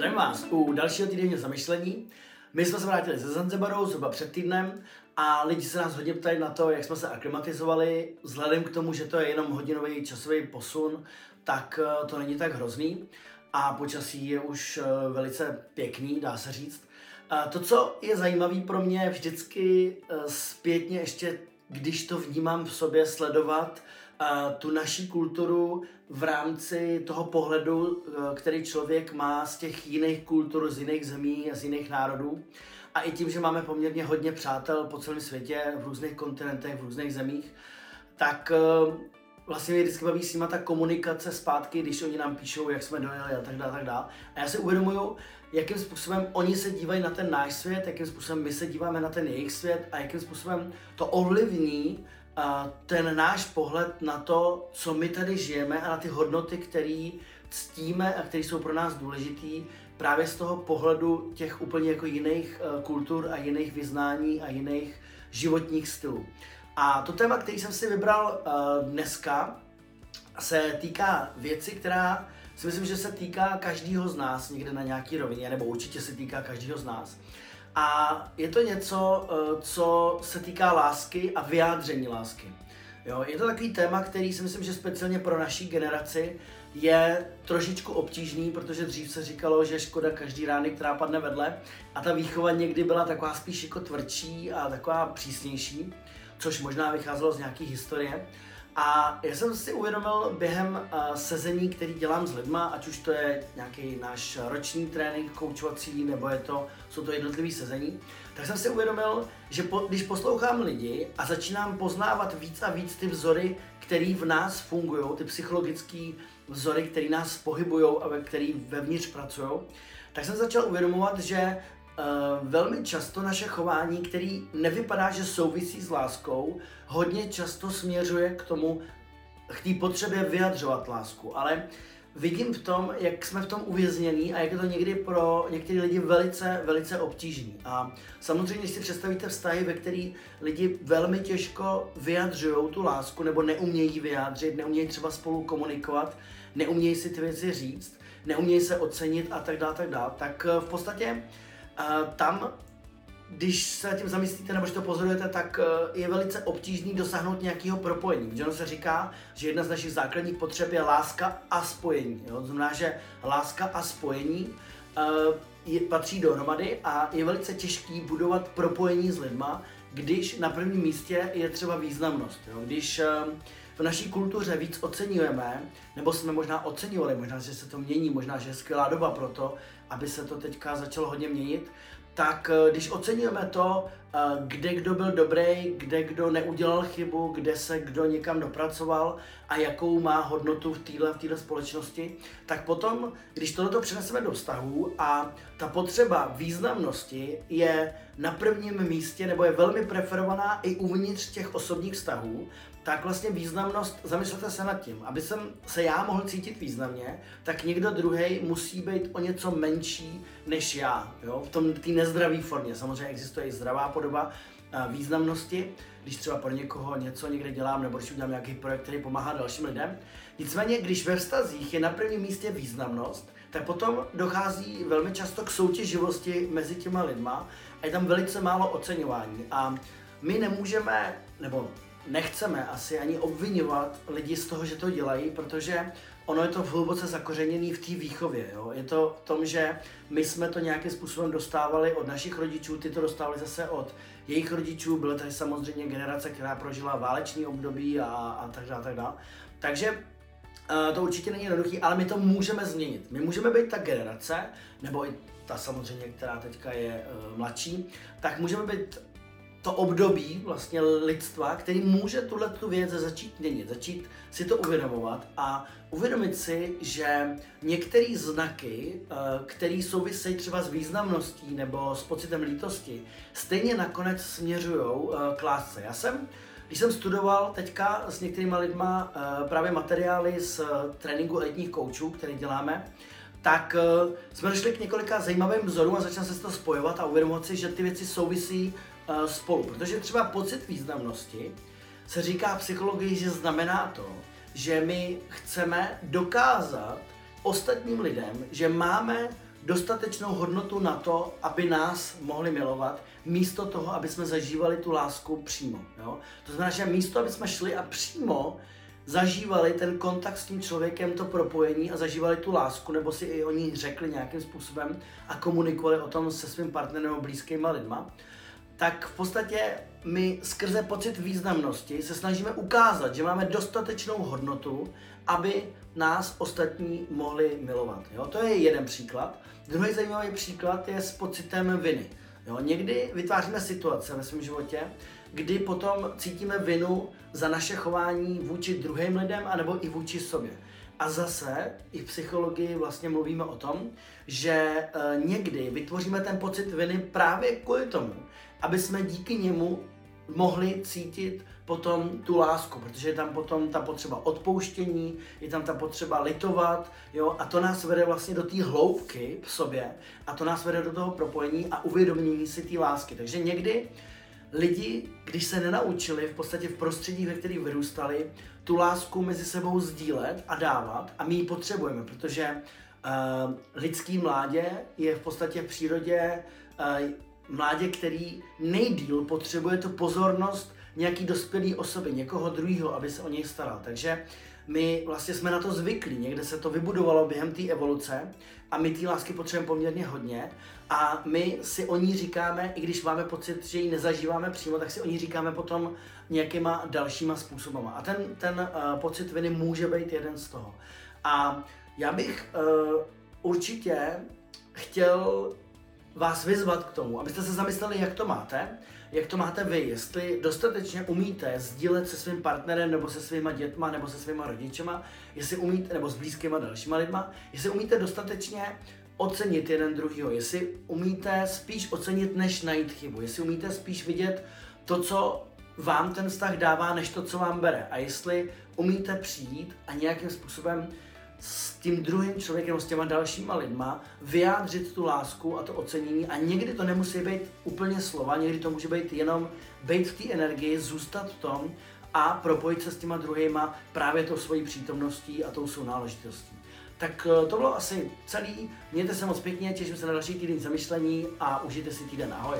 Zdravím vás u dalšího týdenního zamyšlení. My jsme se vrátili ze Zanzibaru zhruba před týdnem a lidi se nás hodně ptají na to, jak jsme se aklimatizovali. Vzhledem k tomu, že to je jenom hodinový časový posun, tak eh, to není tak hrozný a počasí je už eh, velice pěkný, dá se říct. A to, co je zajímavé pro mě vždycky eh, zpětně ještě, když to vnímám v sobě, sledovat tu naší kulturu v rámci toho pohledu, eh, který člověk má z těch jiných kultur, z jiných zemí a z jiných národů. A i tím, že máme poměrně hodně přátel po celém světě, v různých kontinentech, v různých zemích, tak eh, vlastně mě vždycky baví s nima ta komunikace zpátky, když oni nám píšou, jak jsme dojeli a tak dále, tak dále. A já si uvědomuju, jakým způsobem oni se dívají na ten náš svět, jakým způsobem my se díváme na ten jejich svět a jakým způsobem to ovlivní ten náš pohled na to, co my tady žijeme a na ty hodnoty, které ctíme a které jsou pro nás důležitý, právě z toho pohledu těch úplně jako jiných uh, kultur a jiných vyznání a jiných životních stylů. A to téma, který jsem si vybral uh, dneska, se týká věci, která si myslím, že se týká každého z nás někde na nějaký rovině, nebo určitě se týká každého z nás. A je to něco, eh, co se týká lásky a vyjádření lásky. Jo, je to takový téma, který si myslím, že speciálně pro naší generaci je trošičku obtížný, protože dřív se říkalo, že škoda každý rány, která padne vedle. A ta výchova někdy byla taková spíš jako tvrdší a taková přísnější, což možná vycházelo z nějaké historie. A já jsem si uvědomil během uh, sezení, který dělám s lidma, ať už to je nějaký náš roční trénink koučovací, nebo je to, jsou to jednotlivý sezení, tak jsem si uvědomil, že po, když poslouchám lidi a začínám poznávat víc a víc ty vzory, které v nás fungují, ty psychologické vzory, které nás pohybují a které vevnitř pracují, tak jsem začal uvědomovat, že velmi často naše chování, který nevypadá, že souvisí s láskou, hodně často směřuje k tomu, k té potřebě vyjadřovat lásku, ale vidím v tom, jak jsme v tom uvěznění a jak je to někdy pro některé lidi velice, velice obtížný. A samozřejmě, když si představíte vztahy, ve kterých lidi velmi těžko vyjadřují tu lásku nebo neumějí vyjádřit, neumějí třeba spolu komunikovat, neumějí si ty věci říct, neumějí se ocenit a tak dále, tak dále, tak v podstatě tam, když se tím zamyslíte nebo že to pozorujete, tak eh, je velice obtížný dosáhnout nějakého propojení. Že se říká, že jedna z našich základních potřeb je láska a spojení. Jo? To znamená, že láska a spojení uh, je, patří dohromady a je velice těžký budovat propojení s lidma, když na prvním místě je třeba významnost. Jo? Když uh, v naší kultuře víc oceňujeme, nebo jsme možná oceňovali, možná, že se to mění, možná, že je skvělá doba pro to, aby se to teďka začalo hodně měnit, tak eh, když oceňujeme to, eh, kde kdo byl dobrý, kde kdo neudělal chybu, kde se kdo někam dopracoval a jakou má hodnotu v téhle v téhle společnosti, tak potom, když tohleto přeneseme do vztahu a ta potřeba významnosti je na prvním místě nebo je velmi preferovaná i uvnitř těch osobních vztahů, tak vlastně významnost, zamyslete se nad tím, aby jsem se já mohl cítit významně, tak někdo druhý musí být o něco menší než já, jo? v tom té nezdravé formě. Samozřejmě existuje i zdravá podoba významnosti, když třeba pro někoho něco někde dělám, nebo když udělám nějaký projekt, který pomáhá dalším lidem. Nicméně, když ve vztazích je na prvním místě významnost, tak potom dochází velmi často k soutěživosti mezi těma lidma a je tam velice málo oceňování. A my nemůžeme, nebo nechceme asi ani obvinovat lidi z toho, že to dělají, protože ono je to hluboce zakořeněné v té výchově. Jo? Je to v tom, že my jsme to nějakým způsobem dostávali od našich rodičů, ty to dostávali zase od jejich rodičů, byla tady samozřejmě generace, která prožila válečný období a, a tak dále, tak dále. Takže uh, to určitě není jednoduché, ale my to můžeme změnit. My můžeme být ta generace, nebo i ta samozřejmě, která teďka je uh, mladší, tak můžeme být to období vlastně lidstva, který může tuhle tu věc začít měnit, začít si to uvědomovat a uvědomit si, že některé znaky, eh, které souvisejí třeba s významností nebo s pocitem lítosti, stejně nakonec směřují eh, k lásce. Já jsem když jsem studoval teďka s některými lidma eh, právě materiály z tréninku letních koučů, který děláme, tak jsme došli k několika zajímavým vzorům a začal se to spojovat a uvědomovat si, že ty věci souvisí spolu. Protože třeba pocit významnosti se říká v psychologii, že znamená to, že my chceme dokázat ostatním lidem, že máme dostatečnou hodnotu na to, aby nás mohli milovat, místo toho, aby jsme zažívali tu lásku přímo. Jo? To znamená, že místo, aby jsme šli a přímo zažívali ten kontakt s tím člověkem, to propojení a zažívali tu lásku, nebo si i o ní řekli nějakým způsobem a komunikovali o tom se svým partnerem nebo blízkýma lidma, tak v podstatě my skrze pocit významnosti se snažíme ukázat, že máme dostatečnou hodnotu, aby nás ostatní mohli milovat. Jo? To je jeden příklad. Druhý zajímavý příklad je s pocitem viny. Jo? Někdy vytváříme situace ve svém životě, kdy potom cítíme vinu za naše chování vůči druhým lidem anebo i vůči sobě. A zase i v psychologii vlastně mluvíme o tom, že e, někdy vytvoříme ten pocit viny právě kvůli tomu, aby jsme díky němu mohli cítit potom tu lásku, protože je tam potom ta potřeba odpouštění, je tam ta potřeba litovat, jo, a to nás vede vlastně do té hloubky v sobě a to nás vede do toho propojení a uvědomění si té lásky. Takže někdy lidi, když se nenaučili v podstatě v prostředí, ve kterých vyrůstali, tu lásku mezi sebou sdílet a dávat a my ji potřebujeme, protože uh, lidský mládě je v podstatě v přírodě uh, mládě, který nejdíl potřebuje tu pozornost nějaký dospělý osoby, někoho druhého, aby se o něj staral. Takže my vlastně jsme na to zvyklí, někde se to vybudovalo během té evoluce a my té lásky potřebujeme poměrně hodně a my si o ní říkáme, i když máme pocit, že ji nezažíváme přímo, tak si o ní říkáme potom nějakýma dalšíma způsobama. A ten, ten uh, pocit viny může být jeden z toho. A já bych uh, určitě chtěl vás vyzvat k tomu, abyste se zamysleli, jak to máte, jak to máte vy, jestli dostatečně umíte sdílet se svým partnerem nebo se svýma dětma nebo se svýma rodičema, jestli umíte, nebo s blízkýma dalšíma lidma, jestli umíte dostatečně ocenit jeden druhýho, jestli umíte spíš ocenit, než najít chybu, jestli umíte spíš vidět to, co vám ten vztah dává, než to, co vám bere. A jestli umíte přijít a nějakým způsobem s tím druhým člověkem, s těma dalšíma lidma, vyjádřit tu lásku a to ocenění a někdy to nemusí být úplně slova, někdy to může být jenom být v té energii, zůstat v tom a propojit se s těma druhýma právě tou svojí přítomností a tou sounáležitostí. Tak eh, to bylo asi celý. Mějte se moc pěkně, těším se na další týden zamyšlení a užijte si týden. Ahoj.